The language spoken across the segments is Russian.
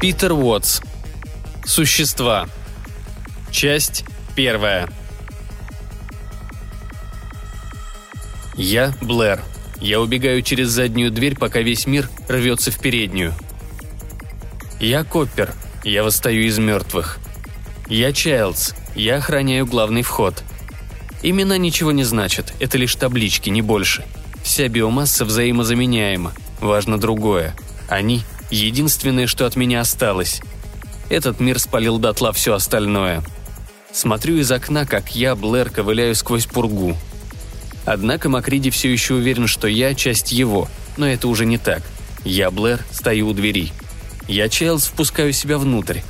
Питер Уотс. Существа. Часть первая. Я Блэр. Я убегаю через заднюю дверь, пока весь мир рвется в переднюю. Я Коппер. Я восстаю из мертвых. Я Чайлдс. Я охраняю главный вход. Имена ничего не значат, это лишь таблички, не больше. Вся биомасса взаимозаменяема. Важно другое. Они – единственное, что от меня осталось. Этот мир спалил дотла все остальное. Смотрю из окна, как я, Блэр, ковыляю сквозь пургу. Однако Макриди все еще уверен, что я – часть его, но это уже не так. Я, Блэр, стою у двери. Я, Чайлз, впускаю себя внутрь.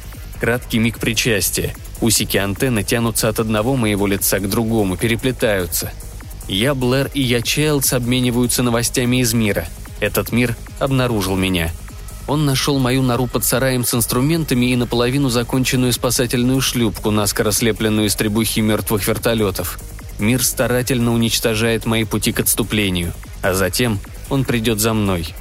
Краткий миг причастия. Усики антенны тянутся от одного моего лица к другому, переплетаются. Я, Блэр и я, Чайлз, обмениваются новостями из мира. Этот мир обнаружил меня. Он нашел мою нору под сараем с инструментами и наполовину законченную спасательную шлюпку, наскоро слепленную из требухи мертвых вертолетов. Мир старательно уничтожает мои пути к отступлению, а затем он придет за мной.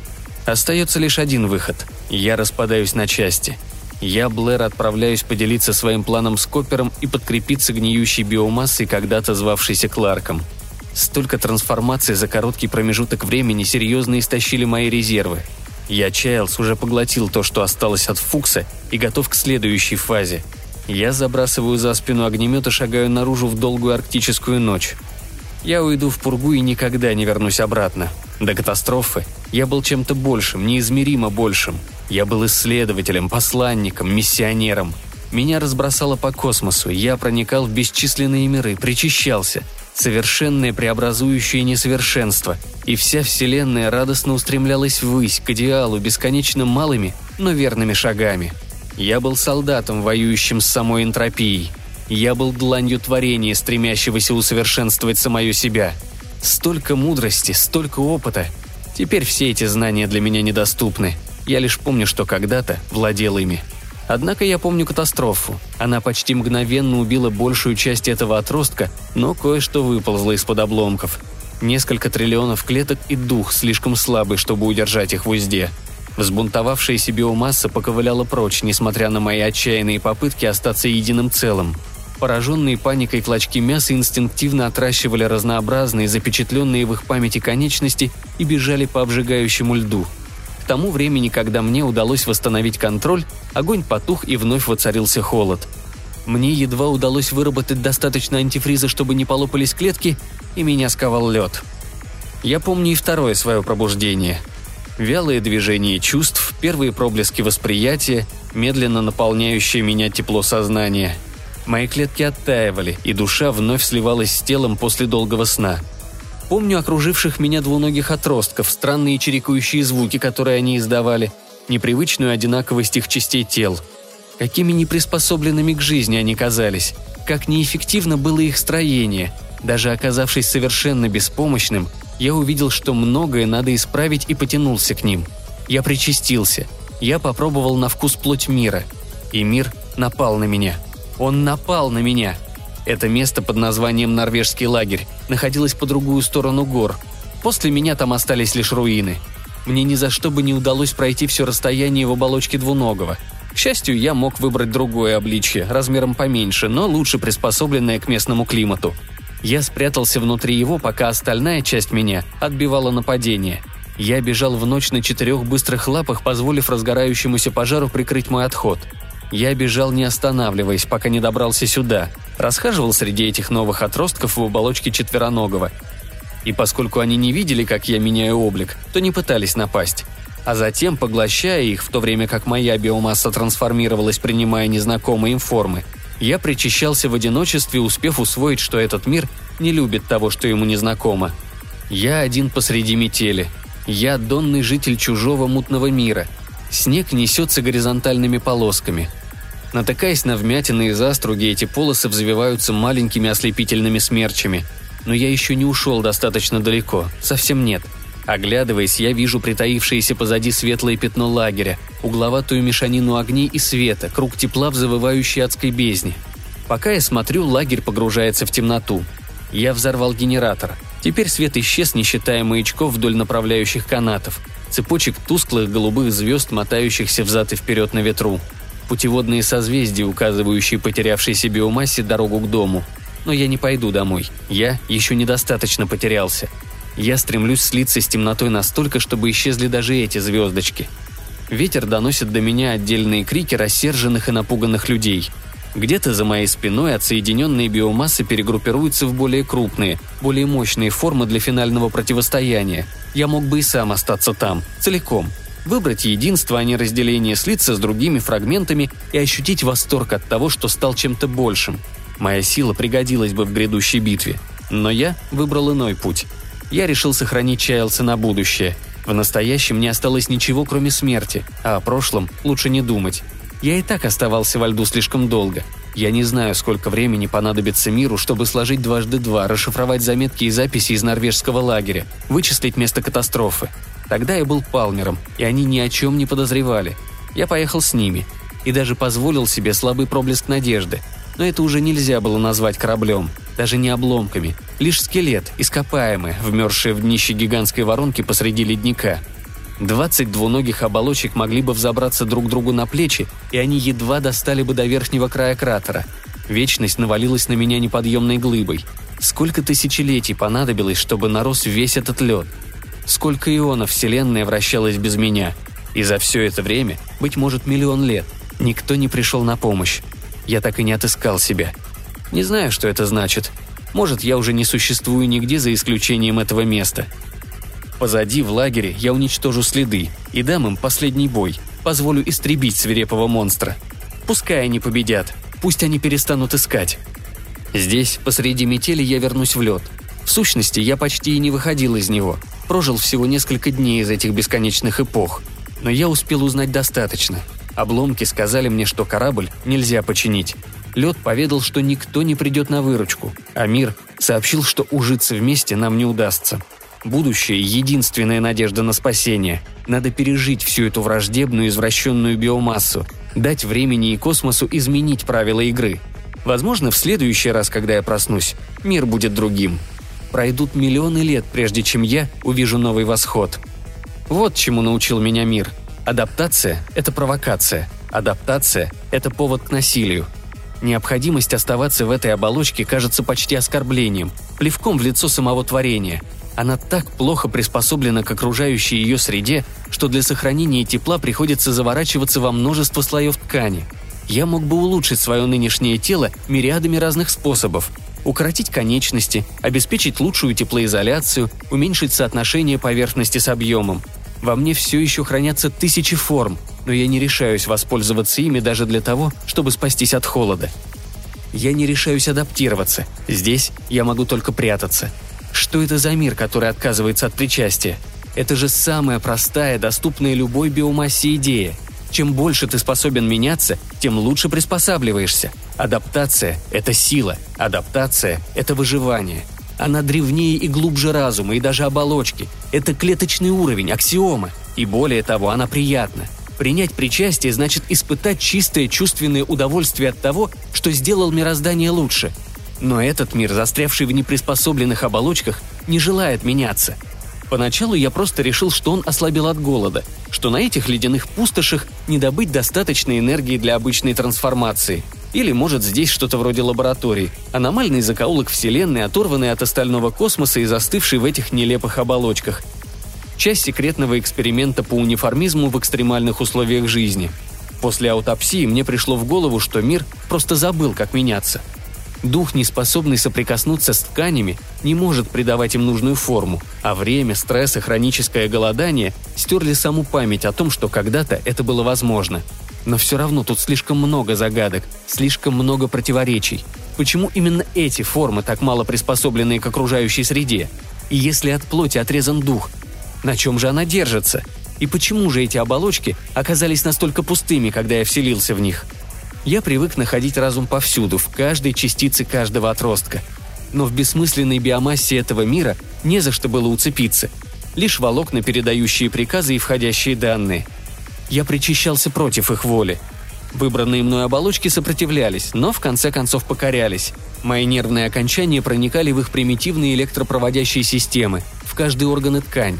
Остается лишь один выход. Я распадаюсь на части. Я, Блэр, отправляюсь поделиться своим планом с Коппером и подкрепиться гниющей биомассой, когда-то звавшейся Кларком. Столько трансформаций за короткий промежуток времени серьезно истощили мои резервы. Я, Чайлз, уже поглотил то, что осталось от Фукса, и готов к следующей фазе. Я забрасываю за спину огнемет и шагаю наружу в долгую арктическую ночь. Я уйду в пургу и никогда не вернусь обратно. До катастрофы я был чем-то большим, неизмеримо большим. Я был исследователем, посланником, миссионером. Меня разбросало по космосу, я проникал в бесчисленные миры, причащался. Совершенное преобразующее несовершенство. И вся Вселенная радостно устремлялась ввысь, к идеалу, бесконечно малыми, но верными шагами. Я был солдатом, воюющим с самой энтропией. Я был дланью творения, стремящегося усовершенствовать самое себя. Столько мудрости, столько опыта. Теперь все эти знания для меня недоступны. Я лишь помню, что когда-то владел ими. Однако я помню катастрофу. Она почти мгновенно убила большую часть этого отростка, но кое-что выползло из-под обломков. Несколько триллионов клеток и дух, слишком слабый, чтобы удержать их в узде. Взбунтовавшаяся биомасса поковыляла прочь, несмотря на мои отчаянные попытки остаться единым целым. Пораженные паникой клочки мяса инстинктивно отращивали разнообразные, запечатленные в их памяти конечности и бежали по обжигающему льду – тому времени, когда мне удалось восстановить контроль, огонь потух и вновь воцарился холод. Мне едва удалось выработать достаточно антифриза, чтобы не полопались клетки, и меня сковал лед. Я помню и второе свое пробуждение. Вялые движения чувств, первые проблески восприятия, медленно наполняющее меня тепло сознания. Мои клетки оттаивали, и душа вновь сливалась с телом после долгого сна – Помню окруживших меня двуногих отростков, странные чирикающие звуки, которые они издавали, непривычную одинаковость их частей тел. Какими неприспособленными к жизни они казались, как неэффективно было их строение. Даже оказавшись совершенно беспомощным, я увидел, что многое надо исправить и потянулся к ним. Я причастился. Я попробовал на вкус плоть мира. И мир напал на меня. Он напал на меня – это место под названием Норвежский лагерь находилось по другую сторону гор. После меня там остались лишь руины. Мне ни за что бы не удалось пройти все расстояние в оболочке двуногого. К счастью, я мог выбрать другое обличье, размером поменьше, но лучше приспособленное к местному климату. Я спрятался внутри его, пока остальная часть меня отбивала нападение. Я бежал в ночь на четырех быстрых лапах, позволив разгорающемуся пожару прикрыть мой отход – я бежал не останавливаясь, пока не добрался сюда. Расхаживал среди этих новых отростков в оболочке четвероногого. И поскольку они не видели, как я меняю облик, то не пытались напасть. А затем, поглощая их, в то время как моя биомасса трансформировалась, принимая незнакомые им формы, я причащался в одиночестве, успев усвоить, что этот мир не любит того, что ему незнакомо. Я один посреди метели. Я донный житель чужого мутного мира. Снег несется горизонтальными полосками. Натыкаясь на вмятины и заструги, эти полосы взвиваются маленькими ослепительными смерчами. Но я еще не ушел достаточно далеко, совсем нет. Оглядываясь, я вижу притаившееся позади светлое пятно лагеря, угловатую мешанину огней и света, круг тепла в завывающей адской бездне. Пока я смотрю, лагерь погружается в темноту. Я взорвал генератор. Теперь свет исчез, не считая маячков вдоль направляющих канатов. цепочек тусклых голубых звезд, мотающихся взад и вперед на ветру. Путеводные созвездия, указывающие потерявшейся биомассе дорогу к дому. Но я не пойду домой. Я еще недостаточно потерялся. Я стремлюсь слиться с темнотой настолько, чтобы исчезли даже эти звездочки. Ветер доносит до меня отдельные крики рассерженных и напуганных людей. Где-то за моей спиной отсоединенные биомассы перегруппируются в более крупные, более мощные формы для финального противостояния. Я мог бы и сам остаться там, целиком. Выбрать единство, а не разделение, слиться с другими фрагментами и ощутить восторг от того, что стал чем-то большим. Моя сила пригодилась бы в грядущей битве. Но я выбрал иной путь. Я решил сохранить Чайлса на будущее. В настоящем не осталось ничего, кроме смерти, а о прошлом лучше не думать. Я и так оставался во льду слишком долго. Я не знаю, сколько времени понадобится миру, чтобы сложить дважды два, расшифровать заметки и записи из норвежского лагеря, вычислить место катастрофы. Тогда я был палмером, и они ни о чем не подозревали. Я поехал с ними. И даже позволил себе слабый проблеск надежды. Но это уже нельзя было назвать кораблем. Даже не обломками. Лишь скелет, ископаемый, вмерзший в днище гигантской воронки посреди ледника – Двадцать двуногих оболочек могли бы взобраться друг другу на плечи, и они едва достали бы до верхнего края кратера. Вечность навалилась на меня неподъемной глыбой. Сколько тысячелетий понадобилось, чтобы нарос весь этот лед? Сколько ионов Вселенная вращалась без меня? И за все это время, быть может, миллион лет, никто не пришел на помощь. Я так и не отыскал себя. Не знаю, что это значит. Может, я уже не существую нигде за исключением этого места – Позади, в лагере, я уничтожу следы и дам им последний бой. Позволю истребить свирепого монстра. Пускай они победят. Пусть они перестанут искать. Здесь, посреди метели, я вернусь в лед. В сущности, я почти и не выходил из него. Прожил всего несколько дней из этих бесконечных эпох. Но я успел узнать достаточно. Обломки сказали мне, что корабль нельзя починить. Лед поведал, что никто не придет на выручку, а мир сообщил, что ужиться вместе нам не удастся. Будущее – единственная надежда на спасение. Надо пережить всю эту враждебную извращенную биомассу, дать времени и космосу изменить правила игры. Возможно, в следующий раз, когда я проснусь, мир будет другим. Пройдут миллионы лет, прежде чем я увижу новый восход. Вот чему научил меня мир. Адаптация – это провокация. Адаптация – это повод к насилию. Необходимость оставаться в этой оболочке кажется почти оскорблением, плевком в лицо самого творения – она так плохо приспособлена к окружающей ее среде, что для сохранения тепла приходится заворачиваться во множество слоев ткани. Я мог бы улучшить свое нынешнее тело мириадами разных способов. Укоротить конечности, обеспечить лучшую теплоизоляцию, уменьшить соотношение поверхности с объемом. Во мне все еще хранятся тысячи форм, но я не решаюсь воспользоваться ими даже для того, чтобы спастись от холода. Я не решаюсь адаптироваться. Здесь я могу только прятаться. Что это за мир, который отказывается от причастия? Это же самая простая, доступная любой биомассе идея. Чем больше ты способен меняться, тем лучше приспосабливаешься. Адаптация – это сила, адаптация – это выживание. Она древнее и глубже разума и даже оболочки. Это клеточный уровень, аксиома. И более того, она приятна. Принять причастие значит испытать чистое чувственное удовольствие от того, что сделал мироздание лучше – но этот мир, застрявший в неприспособленных оболочках, не желает меняться. Поначалу я просто решил, что он ослабел от голода, что на этих ледяных пустошах не добыть достаточной энергии для обычной трансформации. Или, может, здесь что-то вроде лаборатории, аномальный закоулок Вселенной, оторванный от остального космоса и застывший в этих нелепых оболочках. Часть секретного эксперимента по униформизму в экстремальных условиях жизни. После аутопсии мне пришло в голову, что мир просто забыл, как меняться – Дух, не способный соприкоснуться с тканями, не может придавать им нужную форму, а время, стресс и хроническое голодание стерли саму память о том, что когда-то это было возможно. Но все равно тут слишком много загадок, слишком много противоречий. Почему именно эти формы так мало приспособлены к окружающей среде? И если от плоти отрезан дух, на чем же она держится? И почему же эти оболочки оказались настолько пустыми, когда я вселился в них – я привык находить разум повсюду, в каждой частице каждого отростка. Но в бессмысленной биомассе этого мира не за что было уцепиться. Лишь волокна, передающие приказы и входящие данные. Я причащался против их воли. Выбранные мной оболочки сопротивлялись, но в конце концов покорялись. Мои нервные окончания проникали в их примитивные электропроводящие системы, в каждый орган и ткань.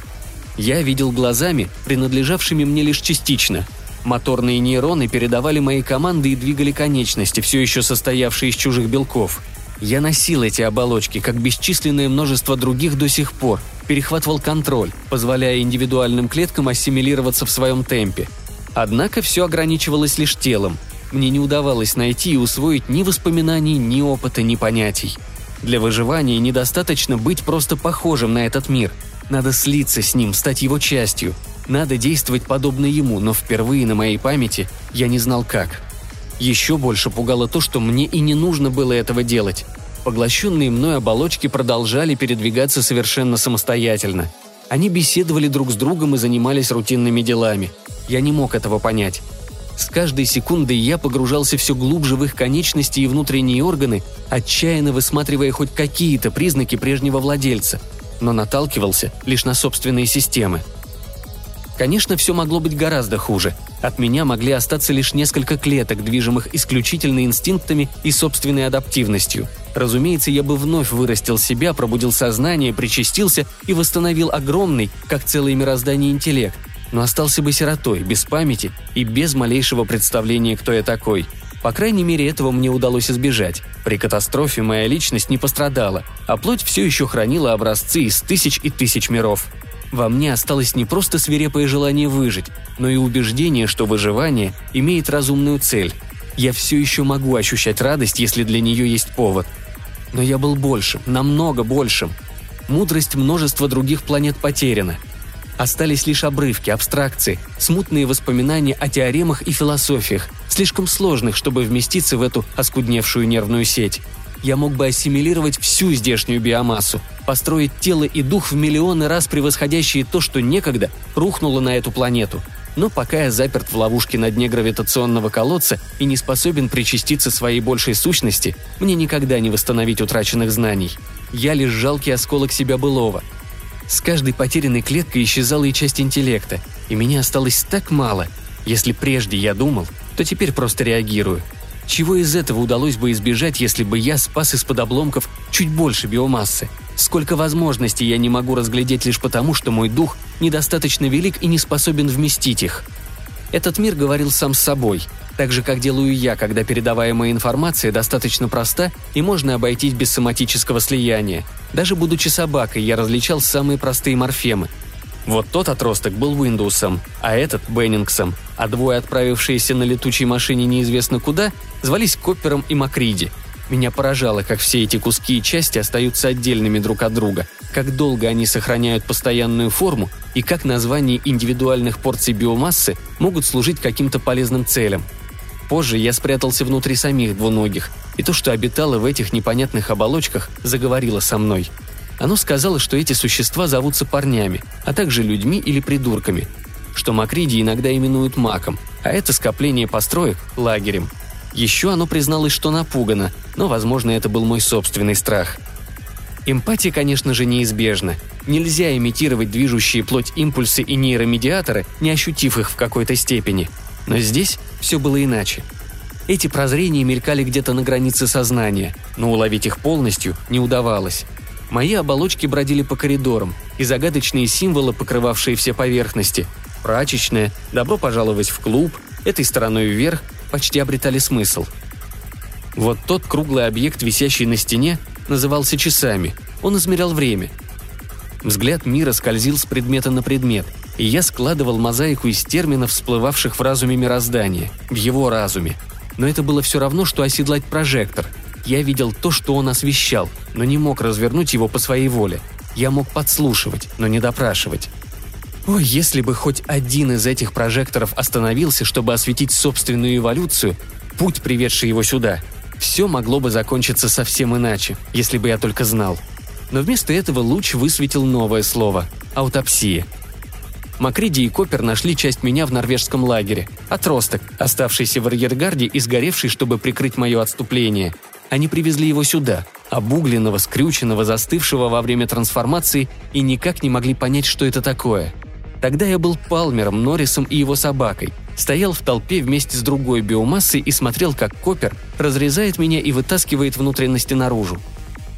Я видел глазами, принадлежавшими мне лишь частично. Моторные нейроны передавали мои команды и двигали конечности, все еще состоявшие из чужих белков. Я носил эти оболочки, как бесчисленное множество других до сих пор, перехватывал контроль, позволяя индивидуальным клеткам ассимилироваться в своем темпе. Однако все ограничивалось лишь телом. Мне не удавалось найти и усвоить ни воспоминаний, ни опыта, ни понятий. Для выживания недостаточно быть просто похожим на этот мир – надо слиться с ним, стать его частью. Надо действовать подобно ему, но впервые на моей памяти я не знал как. Еще больше пугало то, что мне и не нужно было этого делать. Поглощенные мной оболочки продолжали передвигаться совершенно самостоятельно. Они беседовали друг с другом и занимались рутинными делами. Я не мог этого понять. С каждой секундой я погружался все глубже в их конечности и внутренние органы, отчаянно высматривая хоть какие-то признаки прежнего владельца – но наталкивался лишь на собственные системы. Конечно, все могло быть гораздо хуже. От меня могли остаться лишь несколько клеток, движимых исключительно инстинктами и собственной адаптивностью. Разумеется, я бы вновь вырастил себя, пробудил сознание, причастился и восстановил огромный, как целое мироздание, интеллект. Но остался бы сиротой, без памяти и без малейшего представления, кто я такой – по крайней мере, этого мне удалось избежать. При катастрофе моя личность не пострадала, а плоть все еще хранила образцы из тысяч и тысяч миров. Во мне осталось не просто свирепое желание выжить, но и убеждение, что выживание имеет разумную цель. Я все еще могу ощущать радость, если для нее есть повод. Но я был большим, намного большим. Мудрость множества других планет потеряна – Остались лишь обрывки, абстракции, смутные воспоминания о теоремах и философиях, слишком сложных, чтобы вместиться в эту оскудневшую нервную сеть. Я мог бы ассимилировать всю здешнюю биомассу, построить тело и дух в миллионы раз превосходящие то, что некогда рухнуло на эту планету. Но пока я заперт в ловушке на дне гравитационного колодца и не способен причаститься своей большей сущности, мне никогда не восстановить утраченных знаний. Я лишь жалкий осколок себя былого – с каждой потерянной клеткой исчезала и часть интеллекта, и меня осталось так мало. Если прежде я думал, то теперь просто реагирую. Чего из этого удалось бы избежать, если бы я спас из-под обломков чуть больше биомассы? Сколько возможностей я не могу разглядеть лишь потому, что мой дух недостаточно велик и не способен вместить их. Этот мир говорил сам с собой, так же, как делаю я, когда передаваемая информация достаточно проста и можно обойтись без соматического слияния. Даже будучи собакой, я различал самые простые морфемы. Вот тот отросток был Windows, а этот – Беннингсом, а двое, отправившиеся на летучей машине неизвестно куда, звались Коппером и Макриди. Меня поражало, как все эти куски и части остаются отдельными друг от друга, как долго они сохраняют постоянную форму и как названия индивидуальных порций биомассы могут служить каким-то полезным целям – Позже я спрятался внутри самих двуногих, и то, что обитало в этих непонятных оболочках, заговорило со мной. Оно сказало, что эти существа зовутся парнями, а также людьми или придурками, что Макриди иногда именуют маком, а это скопление построек – лагерем. Еще оно призналось, что напугано, но, возможно, это был мой собственный страх. Эмпатия, конечно же, неизбежна. Нельзя имитировать движущие плоть импульсы и нейромедиаторы, не ощутив их в какой-то степени – но здесь все было иначе. Эти прозрения мелькали где-то на границе сознания, но уловить их полностью не удавалось. Мои оболочки бродили по коридорам, и загадочные символы, покрывавшие все поверхности – прачечная, добро пожаловать в клуб, этой стороной вверх – почти обретали смысл. Вот тот круглый объект, висящий на стене, назывался часами. Он измерял время. Взгляд мира скользил с предмета на предмет – и я складывал мозаику из терминов, всплывавших в разуме мироздания, в его разуме. Но это было все равно, что оседлать прожектор. Я видел то, что он освещал, но не мог развернуть его по своей воле. Я мог подслушивать, но не допрашивать. Ой, если бы хоть один из этих прожекторов остановился, чтобы осветить собственную эволюцию, путь, приведший его сюда, все могло бы закончиться совсем иначе, если бы я только знал. Но вместо этого луч высветил новое слово – аутопсия – Макриди и Копер нашли часть меня в норвежском лагере. Отросток, оставшийся в арьергарде и сгоревший, чтобы прикрыть мое отступление. Они привезли его сюда, обугленного, скрюченного, застывшего во время трансформации, и никак не могли понять, что это такое. Тогда я был Палмером, Норрисом и его собакой. Стоял в толпе вместе с другой биомассой и смотрел, как Копер разрезает меня и вытаскивает внутренности наружу.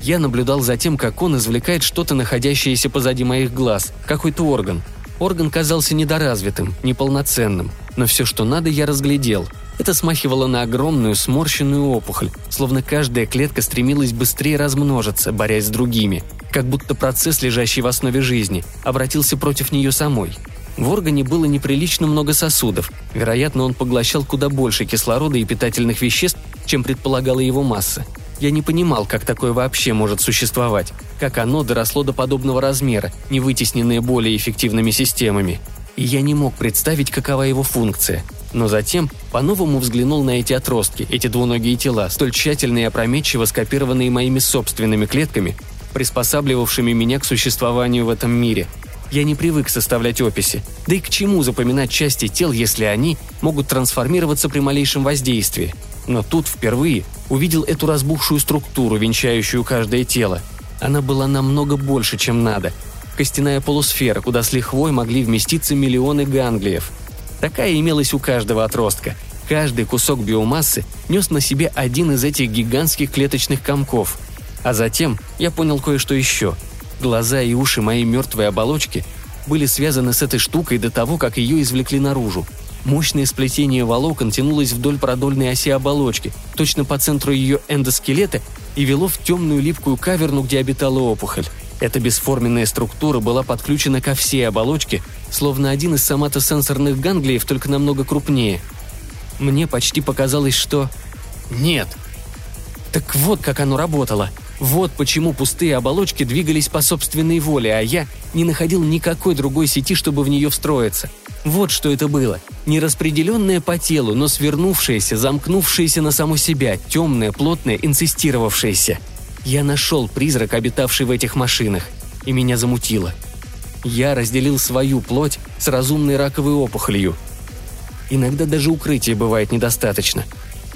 Я наблюдал за тем, как он извлекает что-то, находящееся позади моих глаз, какой-то орган – Орган казался недоразвитым, неполноценным, но все, что надо, я разглядел. Это смахивало на огромную сморщенную опухоль, словно каждая клетка стремилась быстрее размножиться, борясь с другими, как будто процесс, лежащий в основе жизни, обратился против нее самой. В органе было неприлично много сосудов, вероятно, он поглощал куда больше кислорода и питательных веществ, чем предполагала его масса. Я не понимал, как такое вообще может существовать, как оно доросло до подобного размера, не вытесненное более эффективными системами. И я не мог представить, какова его функция. Но затем по-новому взглянул на эти отростки, эти двуногие тела, столь тщательно и опрометчиво скопированные моими собственными клетками, приспосабливавшими меня к существованию в этом мире. Я не привык составлять описи. Да и к чему запоминать части тел, если они могут трансформироваться при малейшем воздействии – но тут впервые увидел эту разбухшую структуру, венчающую каждое тело. Она была намного больше, чем надо. Костяная полусфера, куда с лихвой могли вместиться миллионы ганглиев. Такая имелась у каждого отростка. Каждый кусок биомассы нес на себе один из этих гигантских клеточных комков. А затем я понял кое-что еще. Глаза и уши моей мертвой оболочки были связаны с этой штукой до того, как ее извлекли наружу. Мощное сплетение волокон тянулось вдоль продольной оси оболочки, точно по центру ее эндоскелета и вело в темную липкую каверну, где обитала опухоль. Эта бесформенная структура была подключена ко всей оболочке, словно один из соматосенсорных ганглиев, только намного крупнее. Мне почти показалось, что... Нет. Так вот, как оно работало. Вот почему пустые оболочки двигались по собственной воле, а я не находил никакой другой сети, чтобы в нее встроиться – вот что это было. Не распределенное по телу, но свернувшееся, замкнувшееся на само себя, темное, плотное, инцистировавшееся. Я нашел призрак, обитавший в этих машинах, и меня замутило. Я разделил свою плоть с разумной раковой опухолью. Иногда даже укрытия бывает недостаточно.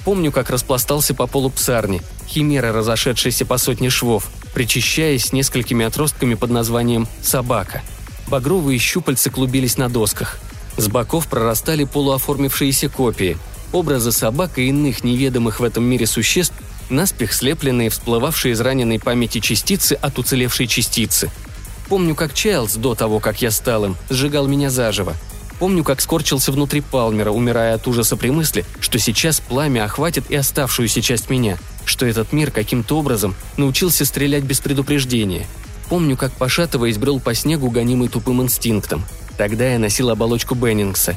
Помню, как распластался по полу псарни, химера, разошедшаяся по сотне швов, причащаясь с несколькими отростками под названием «собака». Багровые щупальца клубились на досках – с боков прорастали полуоформившиеся копии, образы собак и иных неведомых в этом мире существ, наспех слепленные, всплывавшие из раненой памяти частицы от уцелевшей частицы. Помню, как Чайлз, до того, как я стал им, сжигал меня заживо. Помню, как скорчился внутри Палмера, умирая от ужаса при мысли, что сейчас пламя охватит и оставшуюся часть меня, что этот мир каким-то образом научился стрелять без предупреждения. Помню, как пошатываясь брел по снегу, гонимый тупым инстинктом – Тогда я носил оболочку Беннингса.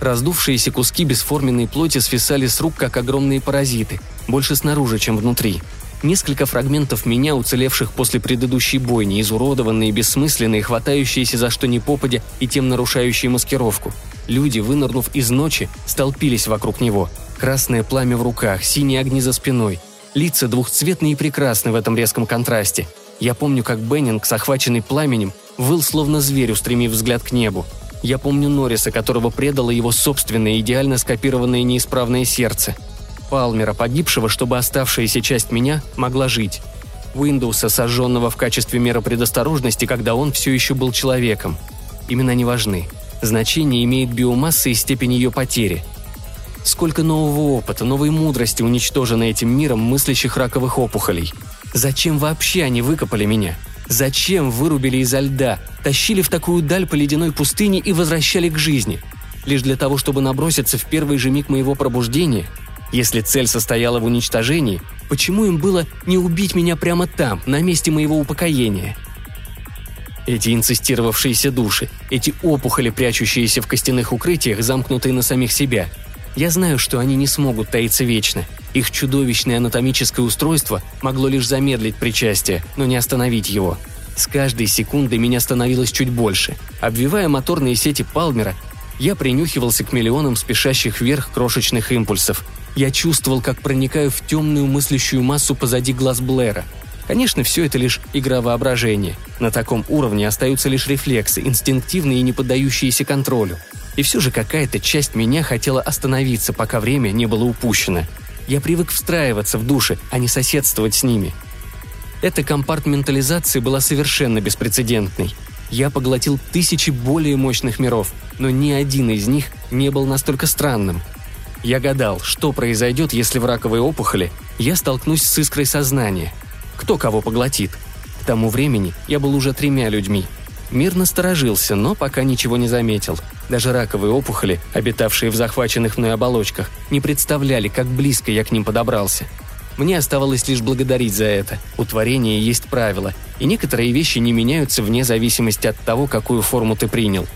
Раздувшиеся куски бесформенной плоти свисали с рук, как огромные паразиты, больше снаружи, чем внутри. Несколько фрагментов меня, уцелевших после предыдущей бойни, изуродованные, бессмысленные, хватающиеся за что ни попадя и тем нарушающие маскировку. Люди, вынырнув из ночи, столпились вокруг него. Красное пламя в руках, синие огни за спиной. Лица двухцветные и прекрасны в этом резком контрасте. Я помню, как Беннинг, охваченный пламенем, выл словно зверь, устремив взгляд к небу. Я помню Норриса, которого предало его собственное идеально скопированное неисправное сердце. Палмера, погибшего, чтобы оставшаяся часть меня могла жить. Уиндоуса, сожженного в качестве меры предосторожности, когда он все еще был человеком. Имена не важны. Значение имеет биомасса и степень ее потери. Сколько нового опыта, новой мудрости уничтожено этим миром мыслящих раковых опухолей. Зачем вообще они выкопали меня? Зачем вырубили изо льда, тащили в такую даль по ледяной пустыне и возвращали к жизни? Лишь для того, чтобы наброситься в первый же миг моего пробуждения? Если цель состояла в уничтожении, почему им было не убить меня прямо там, на месте моего упокоения? Эти инцистировавшиеся души, эти опухоли, прячущиеся в костяных укрытиях, замкнутые на самих себя. Я знаю, что они не смогут таиться вечно – их чудовищное анатомическое устройство могло лишь замедлить причастие, но не остановить его. С каждой секундой меня становилось чуть больше. Обвивая моторные сети Палмера, я принюхивался к миллионам спешащих вверх крошечных импульсов. Я чувствовал, как проникаю в темную мыслящую массу позади глаз Блэра. Конечно, все это лишь игра воображения. На таком уровне остаются лишь рефлексы, инстинктивные и не поддающиеся контролю. И все же какая-то часть меня хотела остановиться, пока время не было упущено – я привык встраиваться в души, а не соседствовать с ними. Эта компартментализация была совершенно беспрецедентной. Я поглотил тысячи более мощных миров, но ни один из них не был настолько странным. Я гадал, что произойдет, если в раковой опухоли я столкнусь с искрой сознания. Кто кого поглотит? К тому времени я был уже тремя людьми. Мир насторожился, но пока ничего не заметил. Даже раковые опухоли, обитавшие в захваченных мной оболочках, не представляли, как близко я к ним подобрался. Мне оставалось лишь благодарить за это. У творения есть правила, и некоторые вещи не меняются вне зависимости от того, какую форму ты принял.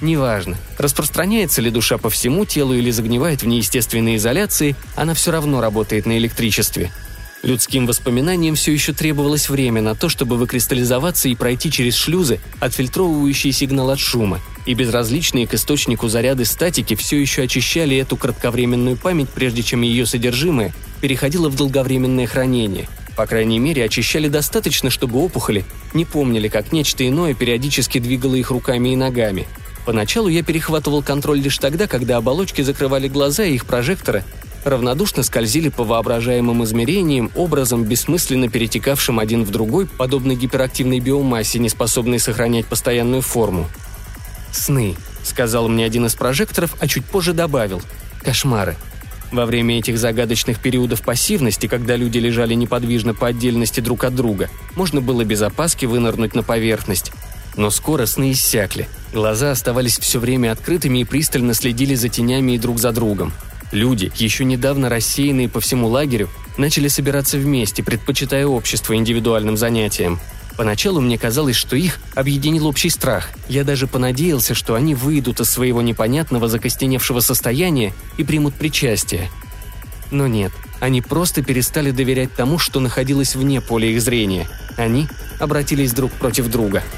Неважно, распространяется ли душа по всему телу или загнивает в неестественной изоляции, она все равно работает на электричестве – Людским воспоминаниям все еще требовалось время на то, чтобы выкристаллизоваться и пройти через шлюзы, отфильтровывающие сигнал от шума, и безразличные к источнику заряды статики все еще очищали эту кратковременную память, прежде чем ее содержимое переходило в долговременное хранение. По крайней мере, очищали достаточно, чтобы опухоли не помнили, как нечто иное периодически двигало их руками и ногами. Поначалу я перехватывал контроль лишь тогда, когда оболочки закрывали глаза, и их прожекторы равнодушно скользили по воображаемым измерениям, образом бессмысленно перетекавшим один в другой, подобно гиперактивной биомассе, не способной сохранять постоянную форму. «Сны», — сказал мне один из прожекторов, а чуть позже добавил. «Кошмары». Во время этих загадочных периодов пассивности, когда люди лежали неподвижно по отдельности друг от друга, можно было без опаски вынырнуть на поверхность. Но скоро сны иссякли. Глаза оставались все время открытыми и пристально следили за тенями и друг за другом. Люди, еще недавно рассеянные по всему лагерю, начали собираться вместе, предпочитая общество индивидуальным занятиям. Поначалу мне казалось, что их объединил общий страх. Я даже понадеялся, что они выйдут из своего непонятного закостеневшего состояния и примут причастие. Но нет, они просто перестали доверять тому, что находилось вне поля их зрения. Они обратились друг против друга –